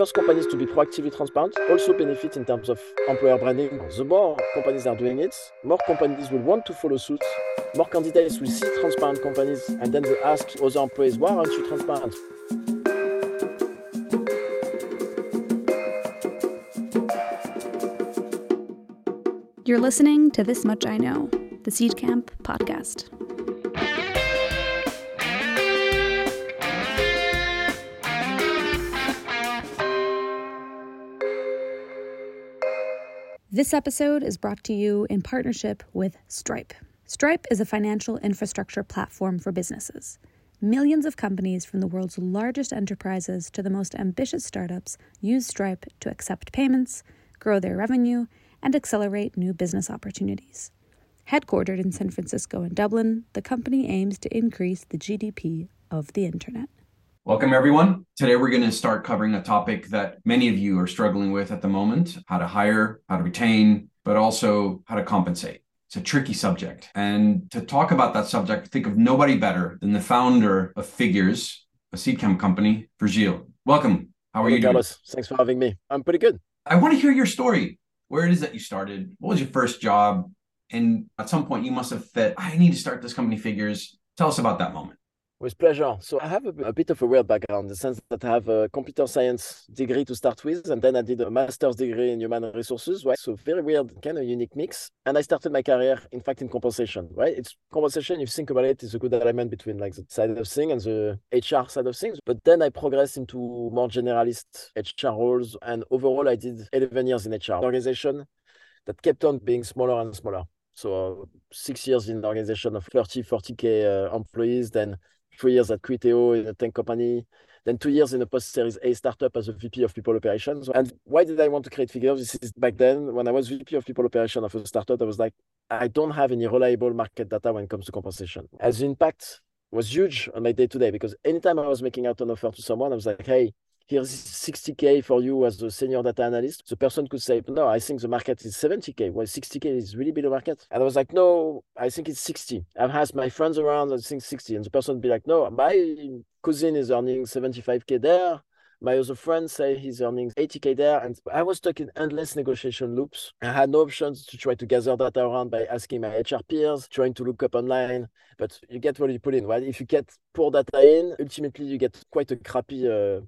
first companies to be proactively transparent also benefit in terms of employer branding. The more companies are doing it, more companies will want to follow suit. More candidates will see transparent companies and then they ask other employees, why aren't you transparent? You're listening to This Much I Know, the Seedcamp podcast. This episode is brought to you in partnership with Stripe. Stripe is a financial infrastructure platform for businesses. Millions of companies from the world's largest enterprises to the most ambitious startups use Stripe to accept payments, grow their revenue, and accelerate new business opportunities. Headquartered in San Francisco and Dublin, the company aims to increase the GDP of the internet. Welcome, everyone. Today, we're going to start covering a topic that many of you are struggling with at the moment how to hire, how to retain, but also how to compensate. It's a tricky subject. And to talk about that subject, think of nobody better than the founder of Figures, a Seedcamp company, Virgile. Welcome. How are hey, you? Carlos. Thanks for having me. I'm pretty good. I want to hear your story. Where it is that you started? What was your first job? And at some point, you must have thought, I need to start this company, Figures. Tell us about that moment. With pleasure. So I have a, a, bit of a weird background in the sense that I have a computer science degree to start with, and then I did a master's degree in human resources, right? So very weird, kind of unique mix. And I started my career, in fact, in compensation, right? It's compensation, if you think about it, is a good alignment between like the side of things and the HR side of things. But then I progressed into more generalist HR roles. And overall, I did 11 years in HR organization that kept on being smaller and smaller. So uh, six years in an organization of 30, 40K uh, employees, then three years at Criteo in a tech company, then two years in a post Series A startup as a VP of People Operations. And why did I want to create Figures? This is back then when I was VP of People Operations of a startup, I was like, I don't have any reliable market data when it comes to compensation. As the impact was huge on my day to day because anytime I was making out an offer to someone, I was like, hey, here's 60k for you as a senior data analyst. The person could say no i think the market is 70k well 60k is really below market. And i was like no i think it's 60 i've asked my friends around i think 60 and the person would be like no my cousin is earning 75k there. My other friend say he's earning 80k there. And i was stuck in endless negotiation loops. I had no options to try to gather data around by asking my hr peers trying to look up online. But you get what you put in right? If you get poor data in ultimately you get quite a crappy uh,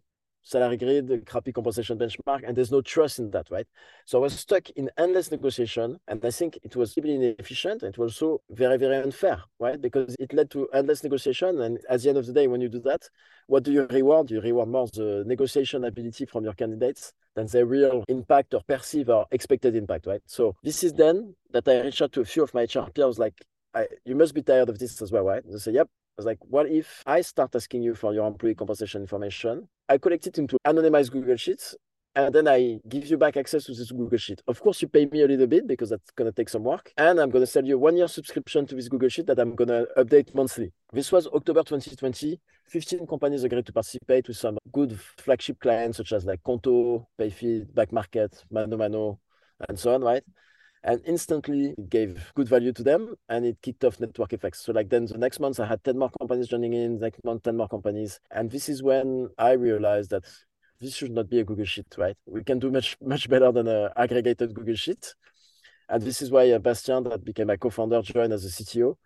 salary grid, crappy compensation benchmark, and there's no trust in that, right? So I was stuck in endless negotiation, and I think it was really inefficient, it was also very, very unfair, right? Because it led to endless negotiation, and at the end of the day, when you do that, what do you reward? You reward more the negotiation ability from your candidates than their real impact or perceived or expected impact, right? So this is then that I reached out to a few of my HR peers, like, I, you must be tired of this as well, right? They say, yep, I was like, what if I start asking you for your employee compensation information? I collect it into anonymized Google Sheets, and then I give you back access to this Google Sheet. Of course, you pay me a little bit because that's going to take some work. And I'm going to sell you one year subscription to this Google Sheet that I'm going to update monthly. This was October 2020. 15 companies agreed to participate with some good flagship clients such as like Qonto, PayFit, Back Market, Mano Mano, and so on, right? And instantly it gave good value to them and it kicked off network effects. So like then the next month i had 10 more companies joining in next month 10 more companies. And this is when i realized that this should not be a google sheet right? We can do much much better than an aggregated google sheet. And this is why uh, bastien that became my co-founder joined as a cto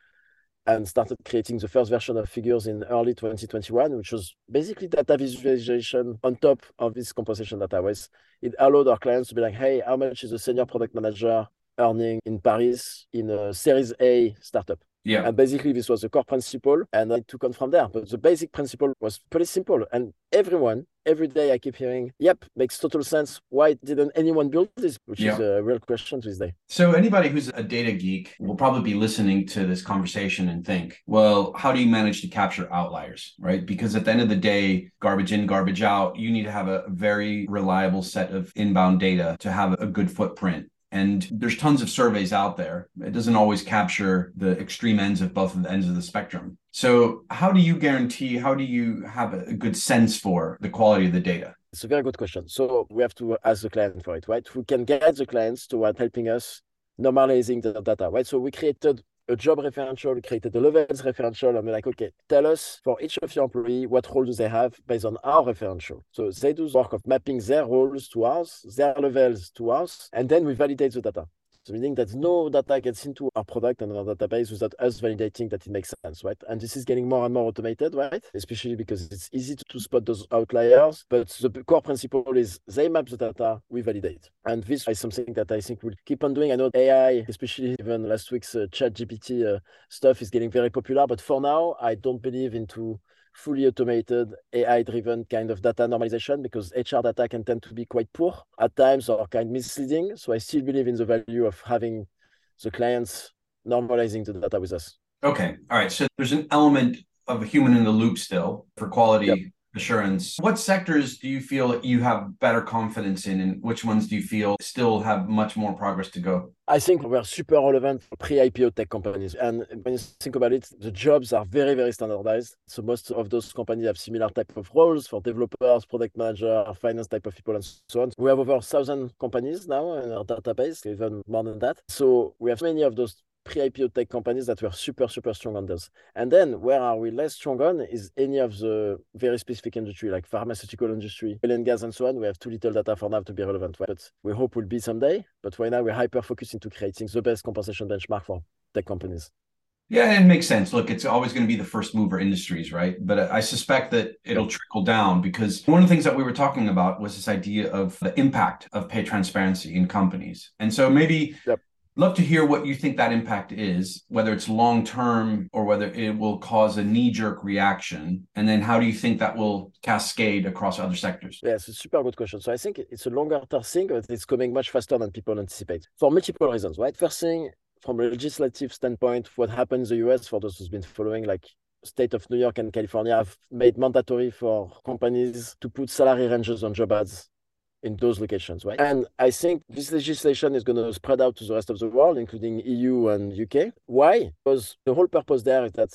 and started creating the first version of figures in early 2021 which was basically data visualization on top of this compensation database it allowed our clients to be like hey how much is a senior product manager earning in Paris in a Series A startup. Yeah. And basically, this was the core principle, and I took on from there. But the basic principle was pretty simple. And everyone, every day, I keep hearing, yep, makes total sense. Why didn't anyone build this? Which yeah. is a real question to this day. So, anybody who's a data geek will probably be listening to this conversation and think, well, how do you manage to capture outliers, right? Because at the end of the day, garbage in, garbage out, you need to have a very reliable set of inbound data to have a good footprint and there's tons of surveys out there. It doesn't always capture the extreme ends of both of the ends of the spectrum. So, how do you guarantee, how do you have a good sense for the quality of the data? It's a very good question. So, we have to ask the client for it, right? We can get the clients toward helping us normalizing the data, right? So, we created a job referential, created a levels referential, and we're like, okay, tell us for each of your employee what role do they have based on our referential. So they do the work of mapping their roles to ours, their levels to ours, and then we validate the data. So meaning that no data gets into our product and our database without us validating that it makes sense, right? And this is getting more and more automated, right? Especially because it's easy to, to spot those outliers. But the core principle is they map the data, we validate. And this is something that I think we'll keep on doing. I know AI, especially even last week's uh, ChatGPT uh, stuff is getting very popular. But for now, I don't believe into fully automated AI driven kind of data normalization because HR data can tend to be quite poor at times or kind of misleading. So I still believe in the value of having the clients normalizing the data with us. Okay. All right. So there's an element of a human in the loop still for quality yep assurance. What sectors do you feel you have better confidence in, and which ones do you feel still have much more progress to go? I think we're super relevant for pre-IPO tech companies. And when you think about it, the jobs are very, very standardized. So most of those companies have similar type of roles for developers, product manager, finance type of people, and so on. We have over a thousand companies now in our database, even more than that. So we have many of those pre-IPO tech companies that were super, super strong on those. And then where are we less strong on is any of the very specific industry like pharmaceutical industry, oil and gas and so on. We have too little data for now to be relevant. But we hope will be someday. But right now we're hyper focused into creating the best compensation benchmark for tech companies. Yeah, it makes sense. Look, it's always going to be the first mover industries, right? But I suspect that it'll trickle down because one of the things that we were talking about was this idea of the impact of pay transparency in companies. And so maybe yep love to hear what you think that impact is, whether it's long term or whether it will cause a knee jerk reaction. And then how do you think that will cascade across other sectors? Yeah, it's a super good question. So I think it's a longer term thing, but it's coming much faster than people anticipate for multiple reasons, right? First thing, from a legislative standpoint, what happened in the US, for those who's been following, like state of New York and California have made mandatory for companies to put salary ranges on job ads in those locations, right? And I think this legislation is going to spread out to the rest of the world, including EU and UK. Why? Because the whole purpose there is that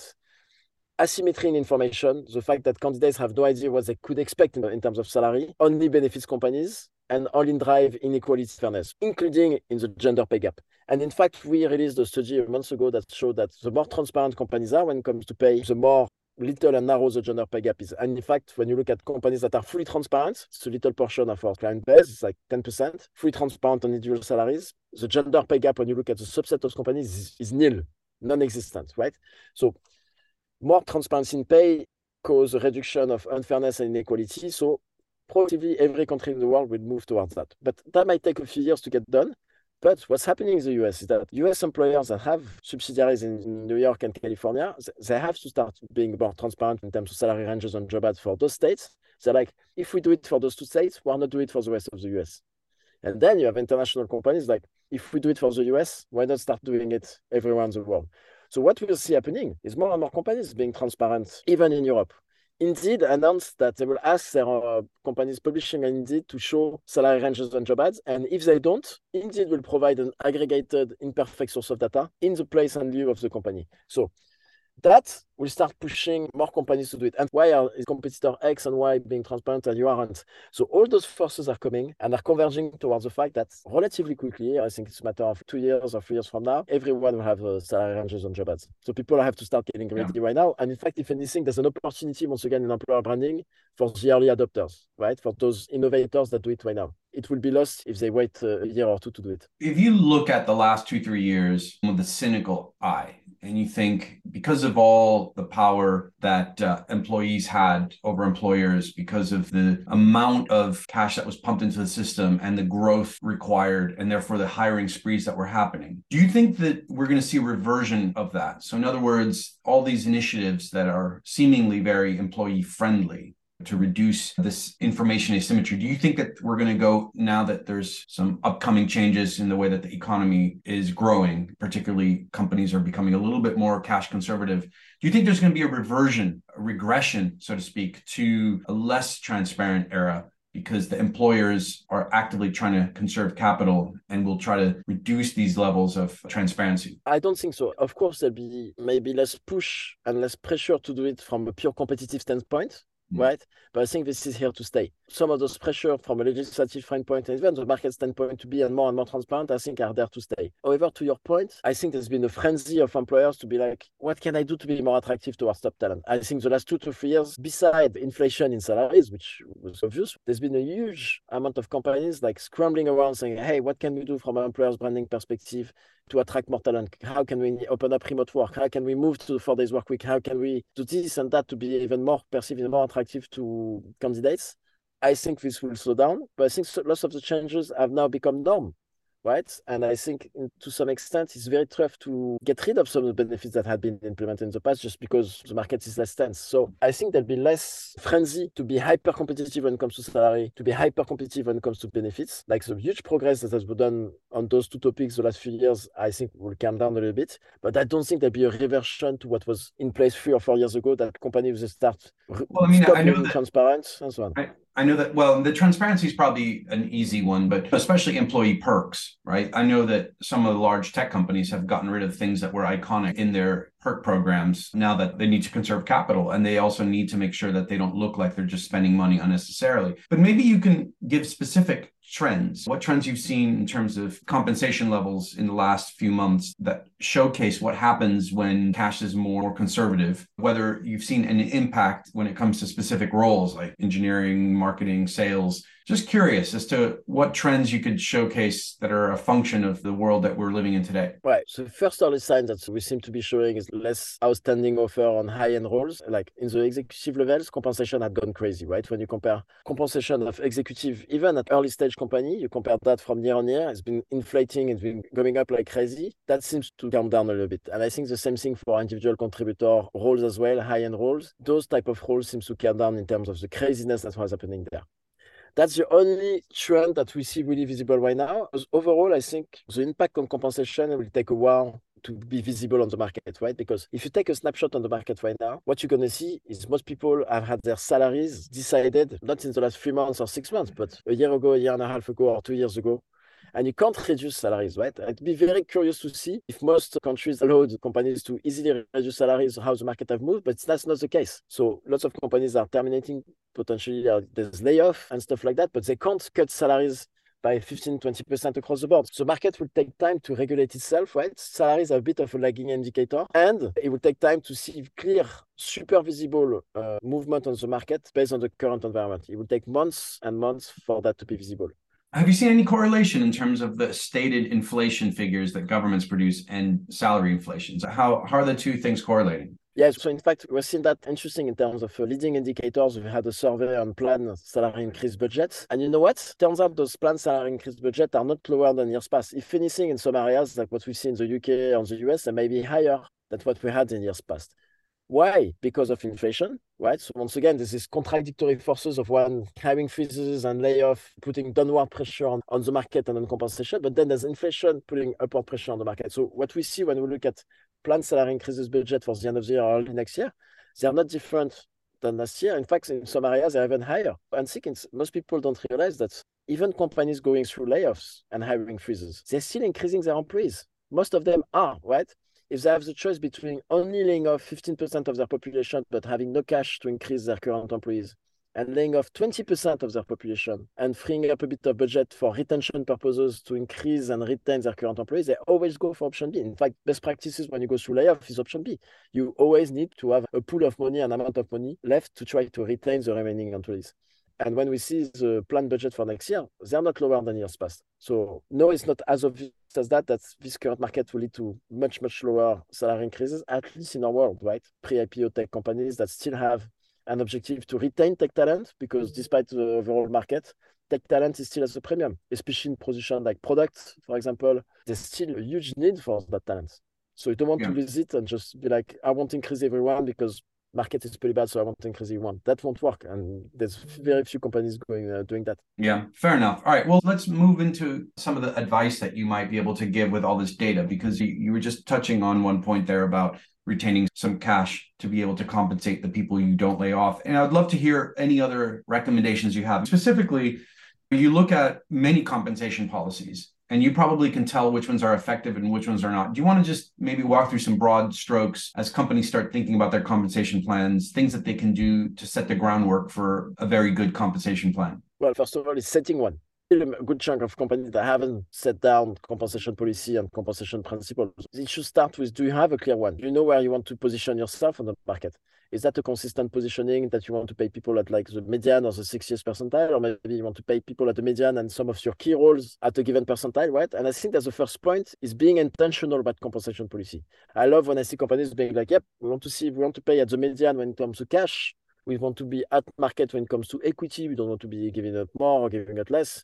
asymmetry in information, the fact that candidates have no idea what they could expect in, in terms of salary, only benefits companies and only drive inequality fairness, including in the gender pay gap. And in fact, we released a study a month ago that showed that the more transparent companies are when it comes to pay, the more little and narrow the gender pay gap is. And in fact, when you look at companies that are fully transparent, it's a little portion of our client base, it's like 10%, fully transparent on individual salaries. The gender pay gap, when you look at the subset of companies, is, is nil, non-existent, right? So more transparency in pay cause a reduction of unfairness and inequality. So probably every country in the world will move towards that. But that might take a few years to get done. But what's happening in the US is that US employers that have subsidiaries in New York and California, they have to start being more transparent in terms of salary ranges and job ads for those states. They're like, if we do it for those two states, why not do it for the rest of the US? And then you have international companies like, if we do it for the US, why not start doing it everywhere in the world? So what we'll see happening is more and more companies being transparent, even in Europe. Indeed announced that they will ask their uh, companies publishing on Indeed to show salary ranges and job ads. And if they don't, Indeed will provide an aggregated imperfect source of data in the place and lieu of the company. So that will start pushing more companies to do it. And why are is competitor X and Y being transparent and you aren't? So all those forces are coming and are converging towards the fact that relatively quickly, I think it's a matter of two years or three years from now, everyone will have uh, salary ranges on job ads. So people have to start getting ready yeah. right now. And in fact, if anything, there's an opportunity once again in employer branding for the early adopters, right? For those innovators that do it right now it will be lost if they wait uh, a year or two to do it. If you look at the last two, three years with a cynical eye, and you think because of all the power that uh, employees had over employers, because of the amount of cash that was pumped into the system and the growth required, and therefore the hiring sprees that were happening, do you think that we're going to see a reversion of that? So, in other words, all these initiatives that are seemingly very employee friendly to reduce this information asymmetry. Do you think that we're going to go now that there's some upcoming changes in the way that the economy is growing, particularly companies are becoming a little bit more cash conservative? Do you think there's going to be a reversion, a regression, so to speak, to a less transparent era because the employers are actively trying to conserve capital and will try to reduce these levels of transparency? I don't think so. Of course, there'll be maybe less push and less pressure to do it from a pure competitive standpoint. Mm. right? But I think this is here to stay. Some of those pressure from a legislative standpoint and even the market standpoint to be and more and more transparent, I think are there to stay. However, to your point, I think there's been a frenzy of employers to be like, what can I do to be more attractive towards top talent? I think the last two to three years, beside inflation in salaries, which was obvious, there's been a huge amount of companies like scrambling around saying, hey, what can we do from an employer's branding perspective to attract more talent? How can we open up remote work? How can we move to four days work week? How can we do this and that to be even more perceived and more attractive to candidates? I think this will slow down, but I think lots of the changes have now become norm right? And I think to some extent, it's very tough to get rid of some of the benefits that had been implemented in the past just because the market is less tense. So I think there'll be less frenzy to be hyper competitive when it comes to salary, to be hyper competitive when it comes to benefits. Like the huge progress that has been done on those two topics the last few years, I think will calm down a little bit. But I don't think there'll be a reversion to what was in place three or four years ago that companies will start well, I mean, I know that, transparent and so on. I, I know that well, the transparency is probably an easy one, but especially employee perks, right? I know that some of the large tech companies have gotten rid of things that were iconic in their perk programs now that they need to conserve capital and they also need to make sure that they don't look like they're just spending money unnecessarily. But maybe you can give specific trends, what trends you've seen in terms of compensation levels in the last few months that showcase what happens when cash is more conservative, whether you've seen an impact when it comes to specific roles like engineering, marketing, sales, just curious as to what trends you could showcase that are a function of the world that we're living in today. Right. So first early sign that we seem to be showing is less outstanding offer on high-end roles. Like in the executive levels, compensation had gone crazy, right? When you compare compensation of executive, even at early stage company, you compare that from year on year, it's been inflating, it's been going up like crazy. That seems to calm down a little bit. And I think the same thing for individual contributor roles as well, high-end roles. Those type of roles seems to calm down in terms of the craziness that was happening there. That's the only trend that we see really visible right now. Overall, I think the impact on compensation will take a while to be visible on the market, right? Because if you take a snapshot on the market right now, what you're going to see is most people have had their salaries decided not in the last three months or six months, but a year ago, a year and a half ago, or two years ago. And you can't reduce salaries, right? I'd be very curious to see if most countries allowed companies to easily reduce salaries, how the market have moved, but that's not the case. So lots of companies are terminating potentially uh, there's layoff and stuff like that, but they can't cut salaries by 15, 20% across the board. So market will take time to regulate itself, right? Salaries are a bit of a lagging indicator, and it will take time to see clear, super visible uh, movement on the market based on the current environment. It will take months and months for that to be visible. Have you seen any correlation in terms of the stated inflation figures that governments produce and salary inflations? How, how are the two things correlating? Yes, so in fact, we're seeing that interesting in terms of uh, leading indicators. We had a survey on planned salary increase budgets. And you know what? Turns out those planned salary increase budget are not lower than years past. If anything, in some areas, like what we see in the UK or the US, they may be higher than what we had in years past. Why? Because of inflation, right? So once again, this is contradictory forces of one hiring freezes and layoff, putting downward pressure on, on the market and on compensation. But then there's inflation putting upward pressure on the market. So what we see when we look at planned salary increases budget for the end of the year or early next year, they are not different than last year. In fact, in some areas, they're even higher. And second, most people don't realize that even companies going through layoffs and hiring freezes, they're still increasing their employees. Most of them are, right? If they have the choice between only laying off 15% of their population but having no cash to increase their current employees and laying off 20% of their population and freeing up a bit of budget for retention purposes to increase and retain their current employees, they always go for option B. In fact, best practices when you go through layoff is option B. You always need to have a pool of money, an amount of money left to try to retain the remaining employees. And when we see the planned budget for next year, they're not lower than years past. So no, it's not as obvious as that, that this current market will lead to much, much lower salary increases, at least in our world, right? Pre-IPO tech companies that still have an objective to retain tech talent, because mm-hmm. despite the overall market, tech talent is still at a premium, especially in positions like product, for example. There's still a huge need for that talent. So you don't want yeah. to visit and just be like, I want to increase everyone because market is pretty bad, so I want to increase one. That won't work, and there's very few companies going uh, doing that. Yeah, fair enough. All right, well, let's move into some of the advice that you might be able to give with all this data, because you, you were just touching on one point there about retaining some cash to be able to compensate the people you don't lay off. And I'd love to hear any other recommendations you have. Specifically, you look at many compensation policies and you probably can tell which ones are effective and which ones are not. Do you want to just maybe walk through some broad strokes as companies start thinking about their compensation plans, things that they can do to set the groundwork for a very good compensation plan? Well, first of all, it's setting one. A good chunk of companies that haven't set down compensation policy and compensation principles. It should start with do you have a clear one? Do you know where you want to position yourself on the market? Is that a consistent positioning that you want to pay people at like the median or the 60th percentile, or maybe you want to pay people at the median and some of your key roles at a given percentile, right? And I think that's the first point is being intentional about compensation policy. I love when I see companies being like, yep, we want to see, we want to pay at the median when it comes to cash. We want to be at market when it comes to equity. We don't want to be giving out more or giving out less.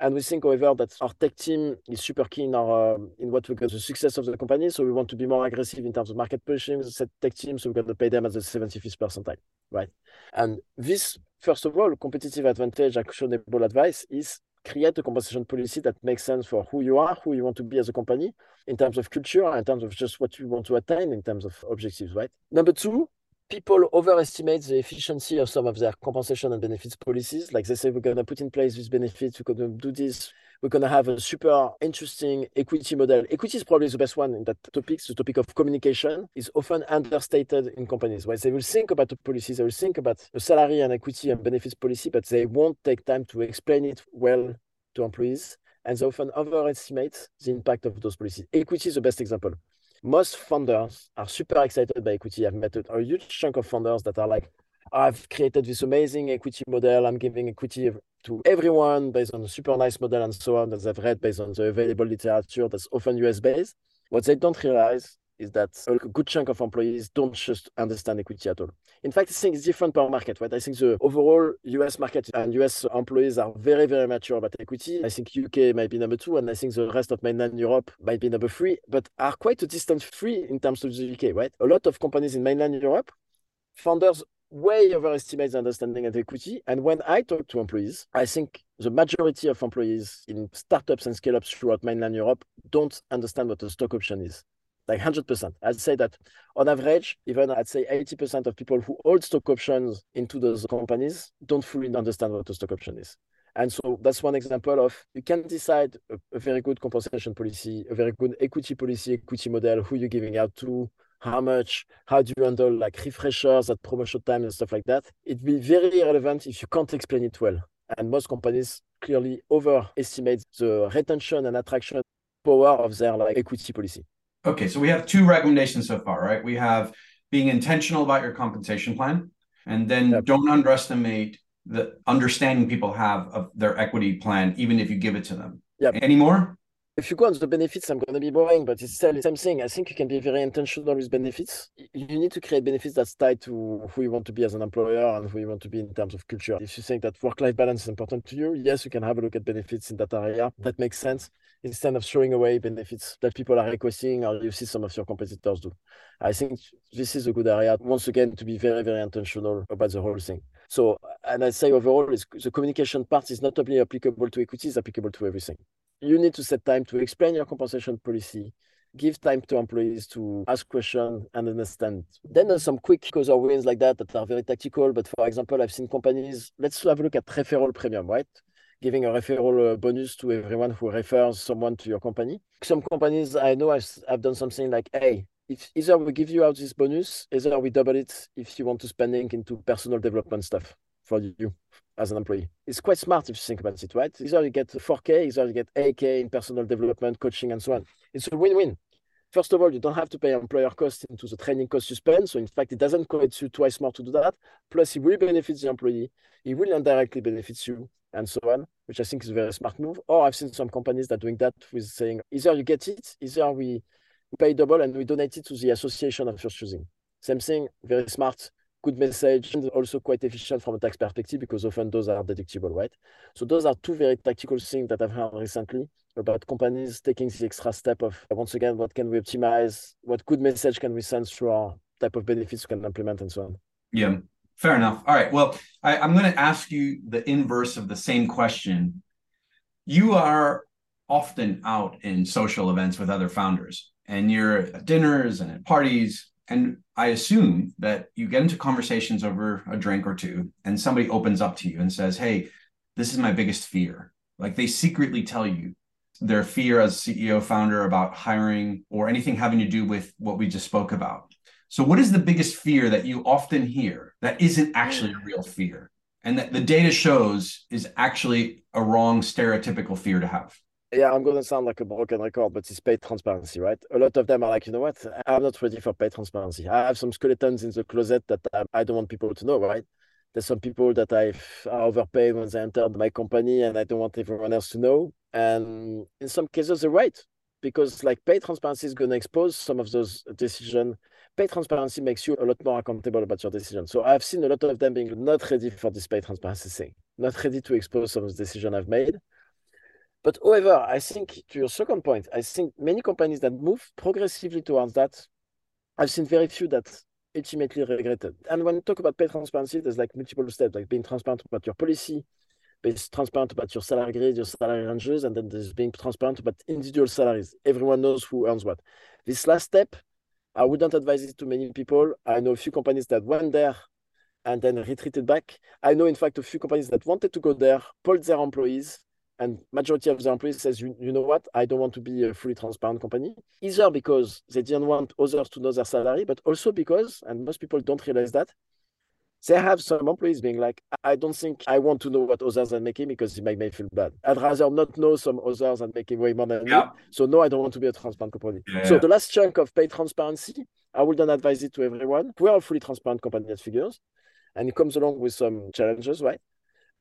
And we think, however, that our tech team is super keen our, uh, in what we call the success of the company. So we want to be more aggressive in terms of market pushing the tech team. So we're going to pay them at the 75th percentile, right? And this, first of all, competitive advantage, actionable advice is create a compensation policy that makes sense for who you are, who you want to be as a company, in terms of culture, in terms of just what you want to attain, in terms of objectives, right? Number two, people overestimate the efficiency of some of their compensation and benefits policies. Like they say, we're going to put in place these benefits, we're going to do this, we're going to have a super interesting equity model. Equity is probably the best one in that topic. The topic of communication is often understated in companies, where they will think about the policies, they will think about the salary and equity and benefits policy, but they won't take time to explain it well to employees. And they often overestimate the impact of those policies. Equity is the best example most founders are super excited by equity. I've met a huge chunk of founders that are like, I've created this amazing equity model. I'm giving equity to everyone based on a super nice model and so on that they've read based on the available literature that's often US based. What they don't realize is that a good chunk of employees don't just understand equity at all. In fact, I think it's different per market, right? I think the overall US market and US employees are very, very mature about equity. I think UK might be number two, and I think the rest of mainland Europe might be number three, but are quite a distant three in terms of the UK, right? A lot of companies in mainland Europe, founders way overestimate the understanding of equity. And when I talk to employees, I think the majority of employees in startups and scale ups throughout mainland Europe don't understand what a stock option is like 100%. I'd say that on average, even I'd say 80% of people who hold stock options into those companies don't fully understand what a stock option is. And so that's one example of you can decide a, a, very good compensation policy, a very good equity policy, equity model, who you're giving out to, how much, how do you handle like refreshers at promotion time and stuff like that. It'd be very relevant if you can't explain it well. And most companies clearly overestimate the retention and attraction power of their like equity policy. Okay, so we have two recommendations so far, right? We have being intentional about your compensation plan, and then yep. don't underestimate the understanding people have of their equity plan, even if you give it to them. Yeah. Any more? If you go on the benefits, I'm going to be boring, but it's still the same thing. I think you can be very intentional with benefits. You need to create benefits that's tied to who you want to be as an employer and who you want to be in terms of culture. If you think that work-life balance is important to you, yes, you can have a look at benefits in that area. That makes sense instead of throwing away benefits that people are requesting or you see some of your competitors do. I think this is a good area, once again, to be very, very intentional about the whole thing. So, and I say overall, the communication part is not only applicable to equity, it's applicable to everything you need to set time to explain your compensation policy, give time to employees to ask questions and understand. Then there's some quick cause or wins like that that are very tactical. But for example, I've seen companies, let's have a look at referral premium, right? Giving a referral uh, bonus to everyone who refers someone to your company. Some companies I know I've, I've done something like, hey, if either we give you out this bonus, either we double it if you want to spending into personal development stuff for you as an employee. It's quite smart if you think about it, right? Either you get 4K, either you get 8K in personal development, coaching, and so on. It's a win-win. First of all, you don't have to pay employer cost into the training cost you spend. So in fact, it doesn't cost you twice more to do that. Plus, it will benefit the employee. It will indirectly benefit you and so on, which I think is a very smart move. Or I've seen some companies that doing that with saying, either you get it, either we pay double and we donate it to the association of your choosing. Same thing, very smart good message and also quite efficient from a tax perspective because often those are deductible, right? So those are two very tactical things that I've heard recently about companies taking the extra step of once again, what can we optimize? What good message can we send through our type of benefits we can implement and so on? Yeah, fair enough. All right. Well, I, I'm going to ask you the inverse of the same question. You are often out in social events with other founders and you're at dinners and at parties and I assume that you get into conversations over a drink or two, and somebody opens up to you and says, Hey, this is my biggest fear. Like they secretly tell you their fear as CEO founder about hiring or anything having to do with what we just spoke about. So, what is the biggest fear that you often hear that isn't actually a real fear? And that the data shows is actually a wrong stereotypical fear to have. Yeah, I'm going to sound like a broken record, but it's paid transparency, right? A lot of them are like, you know what? I'm not ready for paid transparency. I have some skeletons in the closet that um, I don't want people to know, right? There's some people that I are overpaid when they entered my company and I don't want everyone else to know. And in some cases, they're right because like paid transparency is going to expose some of those decisions. Paid transparency makes you a lot more accountable about your decisions. So I've seen a lot of them being not ready for this paid transparency thing, not ready to expose some of the decisions I've made. But however, I think to your second point, I think many companies that move progressively towards that, I've seen very few that ultimately regretted. And when you talk about pay transparency, there's like multiple steps, like being transparent about your policy, being transparent about your salary grade, your salary ranges, and then there's being transparent about individual salaries. Everyone knows who earns what. This last step, I wouldn't advise it to many people. I know a few companies that went there and then retreated back. I know, in fact, a few companies that wanted to go there, pulled their employees, and majority of the employees says, you, you know what, I don't want to be a fully transparent company. Either because they didn't want others to know their salary, but also because, and most people don't realize that, they have some employees being like, I don't think I want to know what others are making because it might make me feel bad. I'd rather not know some others are making way more than yeah. me. So no, I don't want to be a transparent company. Yeah. So the last chunk of paid transparency, I wouldn't advise it to everyone. We are a fully transparent company at Figures, and it comes along with some challenges, right?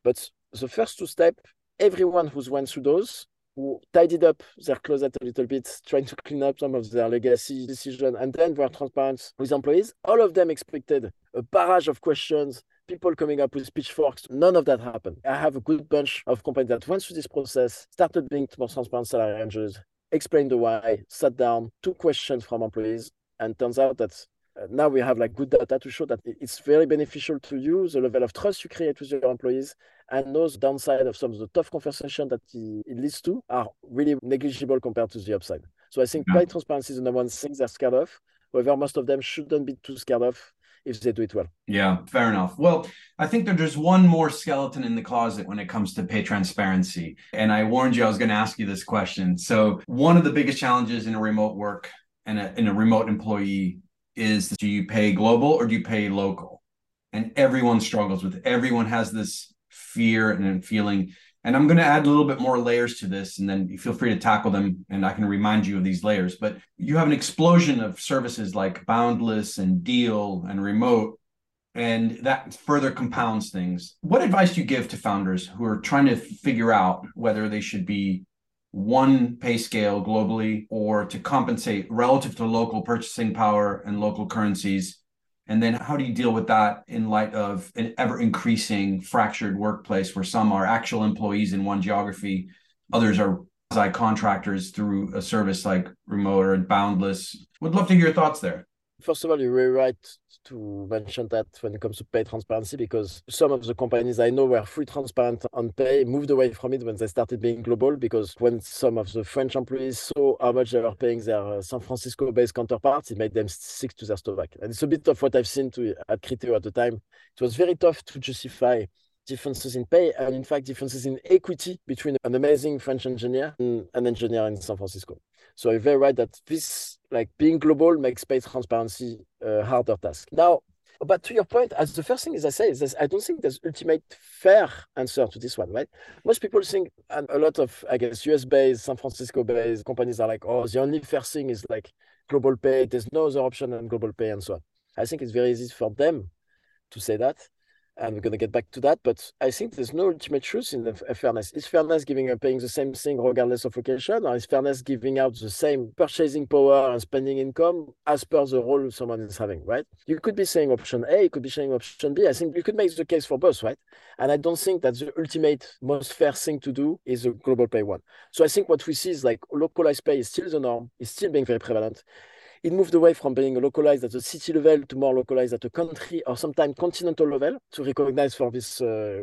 But the first two steps everyone who's went through those, who tidied up their closet a little bit, trying to clean up some of their legacy decision, and then were transparent with employees, all of them expected a barrage of questions, people coming up with pitchforks. None of that happened. I have a good bunch of companies that went through this process, started being more transparent salary ranges, explained the why, sat down, took questions from employees, and turns out that uh, now we have like good data to show that it's very beneficial to you, the level of trust you create with your employees, and those downside of some of the tough conversation that it leads to are really negligible compared to the upside. So I think yeah. paid transparency is the number one thing they're scared of. However, most of them shouldn't be too scared of if they do it well. Yeah, fair enough. Well, I think there's one more skeleton in the closet when it comes to pay transparency. And I warned you I was going to ask you this question. So, one of the biggest challenges in a remote work and a, in a remote employee is do you pay global or do you pay local? And everyone struggles with it. Everyone has this fear and feeling. And I'm going to add a little bit more layers to this, and then you feel free to tackle them, and I can remind you of these layers. But you have an explosion of services like Boundless and Deel and Remote, and that further compounds things. What advice do you give to founders who are trying to figure out whether they should be one pay scale globally or to compensate relative to local purchasing power and local currencies? And then how do you deal with that in light of an ever increasing fractured workplace where some are actual employees in one geography, others are quasi contractors through a service like Remote or Boundless? Would love to hear your thoughts there. First of all, you're very right to mention that when it comes to pay transparency, because some of the companies I know were fully transparent on pay, moved away from it when they started being global, because when some of the French employees saw how much they were paying their uh, San Francisco-based counterparts, it made them sick to their stomach. And it's a bit of what I've seen to, at Criteo at the time. It was very tough to justify differences in pay and in fact differences in equity between an amazing French engineer and an engineer in San Francisco. So you're very right that this, like being global, makes space transparency a harder task. Now, but to your point, as the first thing is I say is I don't think there's ultimate fair answer to this one, right? Most people think, and a lot of I guess US-based, San Francisco-based companies are like, oh, the only fair thing is like global pay. There's no other option than global pay and so on. I think it's very easy for them to say that and we're going to get back to that. But I think there's no ultimate truth in the fairness. Is fairness giving and paying the same thing regardless of location, or is fairness giving out the same purchasing power and spending income as per the role someone is having, right? You could be saying option A, you could be saying option B. I think you could make the case for both, right? And I don't think that the ultimate most fair thing to do is a global pay one. So I think what we see is like localized pay is still the norm, is still being very prevalent it moved away from being localized at the city level to more localized at the country or sometimes continental level to recognize for this uh,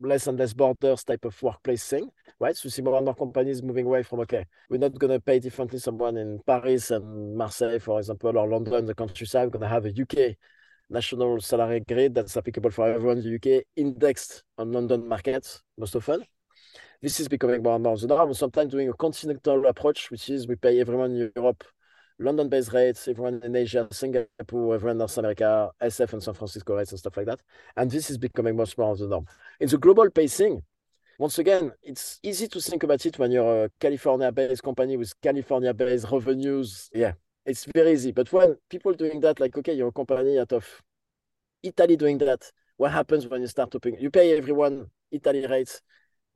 less and less borders type of workplace thing, right? So see more and more companies moving away from, okay, we're not going to pay differently someone in Paris and Marseille, for example, or London, the countryside. We're going to have a UK national salary grid that's applicable for everyone in the UK, indexed on London markets most often. this is becoming more and more the norm. Sometimes doing a continental approach, which is we pay everyone in Europe London-based rates, everyone in Asia, Singapore, everyone in North America, SF and San Francisco rates and stuff like that. And this is becoming much more of the norm. In the global pacing, once again, it's easy to think about it when you're a California-based company with California-based revenues. Yeah, it's very easy. But when people doing that, like, okay, you're a company out of Italy doing that, what happens when you start opening? You pay everyone Italy rates.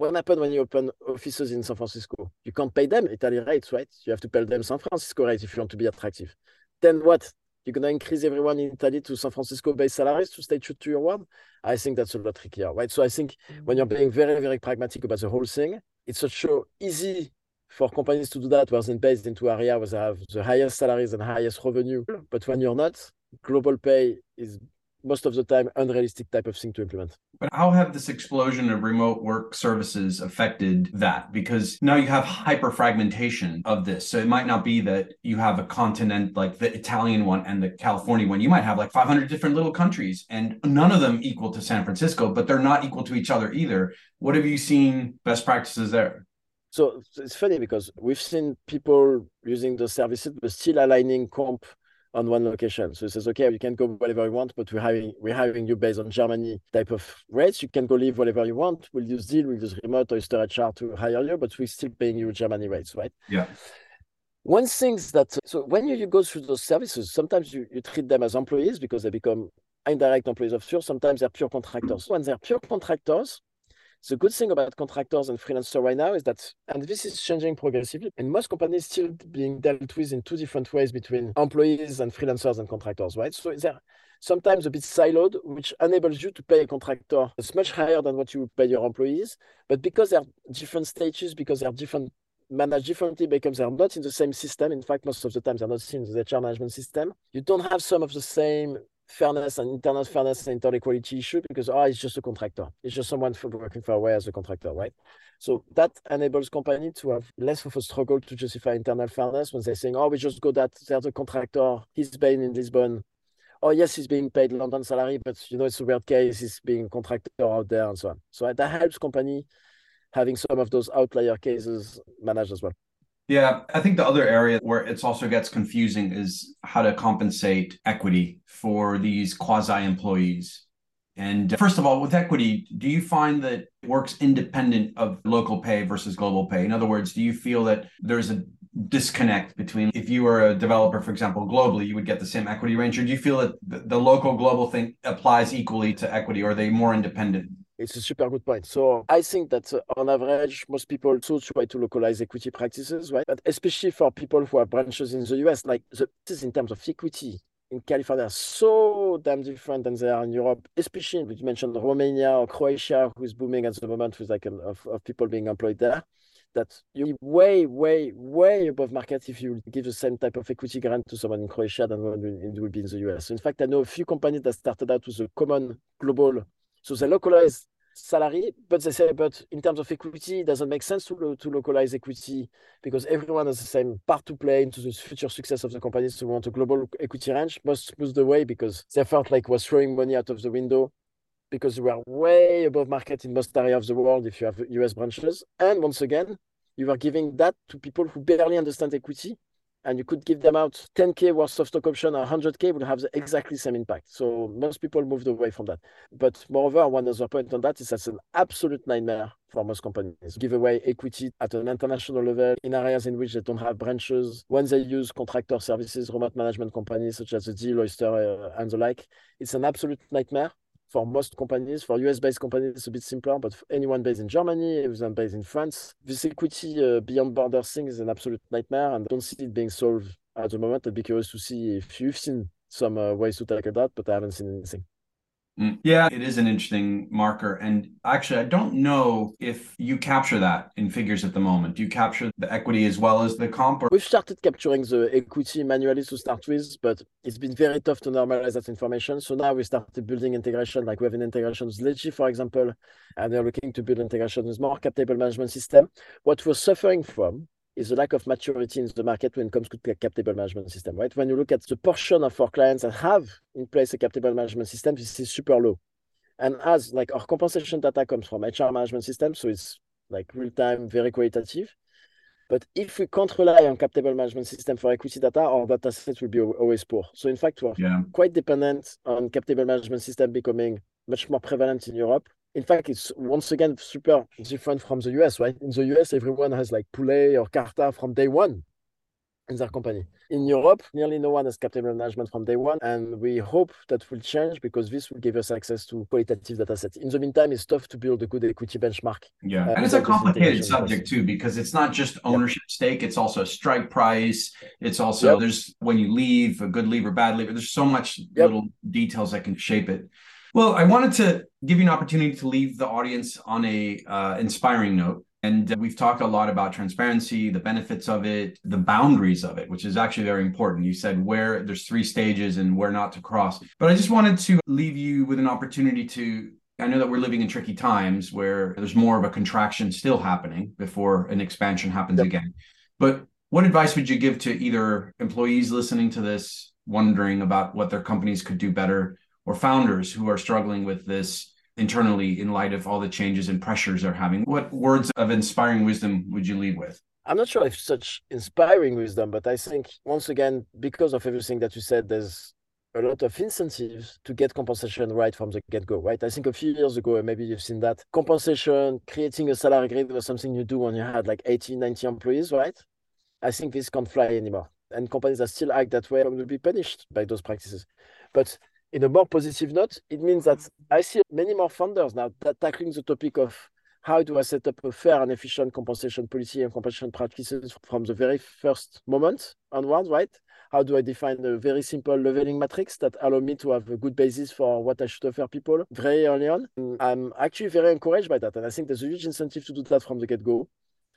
What happens when you open offices in San Francisco? You can't pay them Italian rates, right? You have to pay them San Francisco rates if you want to be attractive. Then what? You're going to increase everyone in Italy to San Francisco based salaries to stay true to your word? I think that's a lot trickier, right? So I think when you're being very, very pragmatic about the whole thing, it's such so easy for companies to do that where they're based into area where they have the highest salaries and highest revenue. But when you're not, global pay is most of the time unrealistic type of thing to implement. But how have this explosion of remote work services affected that? Because now you have hyper fragmentation of this. So it might not be that you have a continent like the Italian one and the California one. You might have like 500 different little countries and none of them equal to San Francisco, but they're not equal to each other either. What have you seen best practices there? So it's funny because we've seen people using the services, but still aligning comp on one location. So he says, okay, you can go wherever you want, but we're hiring we're hiring you based on Germany type of rates. You can go live whatever you want. We'll use Deel, we'll use remote or Oyster HR to hire you, but we're still paying you Germany rates, right? Yeah. One thing that so when you, you go through those services, sometimes you, you treat them as employees because they become indirect employees of Sure. Sometimes they're pure contractors. When they're pure contractors, the good thing about contractors and freelancers right now is that, and this is changing progressively, and most companies still being dealt with in two different ways between employees and freelancers and contractors, right? So they're sometimes a bit siloed, which enables you to pay a contractor it's much higher than what you pay your employees. But because they're different stages, because they're different managed differently because they're not in the same system. In fact, most of the time they're not in the HR management system. You don't have some of the same fairness and internal fairness and internal equality issue because oh it's just a contractor. It's just someone working for away as a contractor right? So that enables company to have less of a struggle to justify internal fairness when they're saying oh we just go that there's a contractor. He's based in lisbon. Oh yes he's being paid london salary but you know it's a weird case. He's being contractor out there and so on. So that helps company having some of those outlier cases managed as well yeah, I think the other area where it also gets confusing is how to compensate equity for these quasi employees. And uh, first of all, with equity, do you find that it works independent of local pay versus global pay? In other words, do you feel that there's a disconnect between if you were a developer, for example, globally, you would get the same equity range? Or do you feel that the local global thing applies equally to equity? Or are they more independent? It's a super good point. So I think that uh, on average, most people also try to localize equity practices, right? But especially for people who have branches in the US, like the this in terms of equity in California so damn different than they are in Europe, especially you mentioned Romania or Croatia, who is booming at the moment with like a, of, of people being employed there. That you way, way, way above market if you give the same type of equity grant to someone in Croatia than it would be in the US. So in fact, I know a few companies that started out with a common global so they localize salary, but they say, but in terms of equity, it doesn't make sense to, to localize equity because everyone has the same part to play into the future success of the companies. So we want a global equity range must smooth the way because they felt like was throwing money out of the window because we are way above market in most areas of the world if you have US branches. And once again, you are giving that to people who barely understand equity and you could give them out 10k worth of stock option or 100k would have the exactly same impact. So most people moved away from that. But moreover, one other point on that is that's an absolute nightmare for most companies. Give away equity at an international level in areas in which they don't have branches. When they use contractor services, remote management companies such as the Deel, Oyster, uh, and the like, it's an absolute nightmare for most companies. For US-based companies, it's a bit simpler, but for anyone based in Germany, anyone based in France, this equity uh, beyond border thing is an absolute nightmare, and I don't see it being solved at the moment. I'd be curious to see if you've seen some uh, ways to tackle that, but I haven't seen anything. Mm. Yeah, it is an interesting marker. And actually, I don't know if you capture that in figures at the moment. Do you capture the equity as well as the comp? Or- We've started capturing the equity manually to start with, but it's been very tough to normalize that information. So now we started building integration, like we have an integration with Ledgy, for example, and they're looking to build integration with more cap table management system. What we're suffering from is the lack of maturity in the market when it comes to cap table management system, right? When you look at the portion of our clients that have in place a cap table management system, this is super low. And as like our compensation data comes from HR management system, so it's like real time, very qualitative. But if we can't rely on cap table management system for equity data, our data sets will be always poor. So in fact, we're yeah. quite dependent on cap table management system becoming much more prevalent in Europe. In fact, it's once again super different from the US, right? In the US, everyone has like Pulley or Carta from day one in their company. In Europe, nearly no one has cap table management from day one, and we hope that will change because this will give us access to qualitative data sets. In the meantime, it's tough to build a good equity benchmark. Yeah, uh, and it's a complicated subject too because it's not just ownership stake; it's also strike price. It's also yep. there's when you leave a good leave or bad leave. There's so much yep. little details that can shape it. Well, I wanted to give you an opportunity to leave the audience on a uh, inspiring note. And we've talked a lot about transparency, the benefits of it, the boundaries of it, which is actually very important. You said where there's three stages and where not to cross. But I just wanted to leave you with an opportunity to. I know that we're living in tricky times where there's more of a contraction still happening before an expansion happens yep. again. But what advice would you give to either employees listening to this, wondering about what their companies could do better, or founders who are struggling with this internally in light of all the changes and pressures they're having. What words of inspiring wisdom would you leave with? I'm not sure if such inspiring wisdom, but I think once again, because of everything that you said, there's a lot of incentives to get compensation right from the get-go, right? I think a few years ago, maybe you've seen that compensation, creating a salary grid was something you do when you had like 80, 90 employees, right? I think this can't fly anymore. And companies that still act that way will be punished by those practices. But in a more positive note, it means that mm-hmm. I see many more funders now tackling the topic of how do I set up a fair and efficient compensation policy and compensation practices from the very first moment onwards, right? How do I define a very simple leveling matrix that allow me to have a good basis for what I should offer people very early on? Mm, I'm actually very encouraged by that. And I think there's a huge incentive to do that from the get-go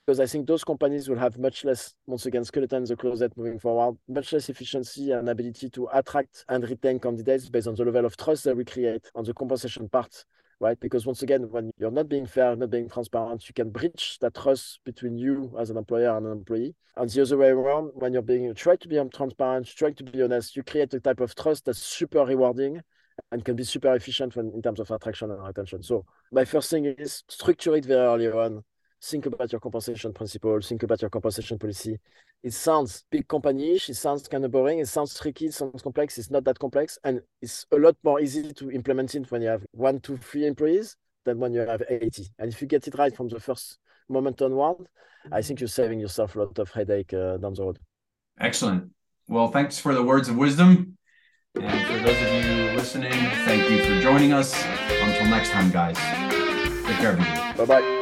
because I think those companies will have much less, once again, skeleton in the closet moving forward, much less efficiency and ability to attract and retain candidates based on the level of trust that we create on the compensation part, right? Because once again, when you're not being fair, not being transparent, you can breach that trust between you as an employer and an employee. And the other way around, when you're being you try to be transparent, try to be honest, you create a type of trust that's super rewarding and can be super efficient when, in terms of attraction and retention. So my first thing is structure it very early on think about your compensation principle, think about your compensation policy. It sounds big company-ish, it sounds kind of boring, it sounds tricky, it sounds complex, it's not that complex, and it's a lot more easy to implement it when you have one, two, three employees than when you have 80. And if you get it right from the first moment onward, I think you're saving yourself a lot of headache uh, down the road. Excellent. Well, thanks for the words of wisdom. And for those of you listening, thank you for joining us. Until next time, guys. Take care, everybody. Bye bye.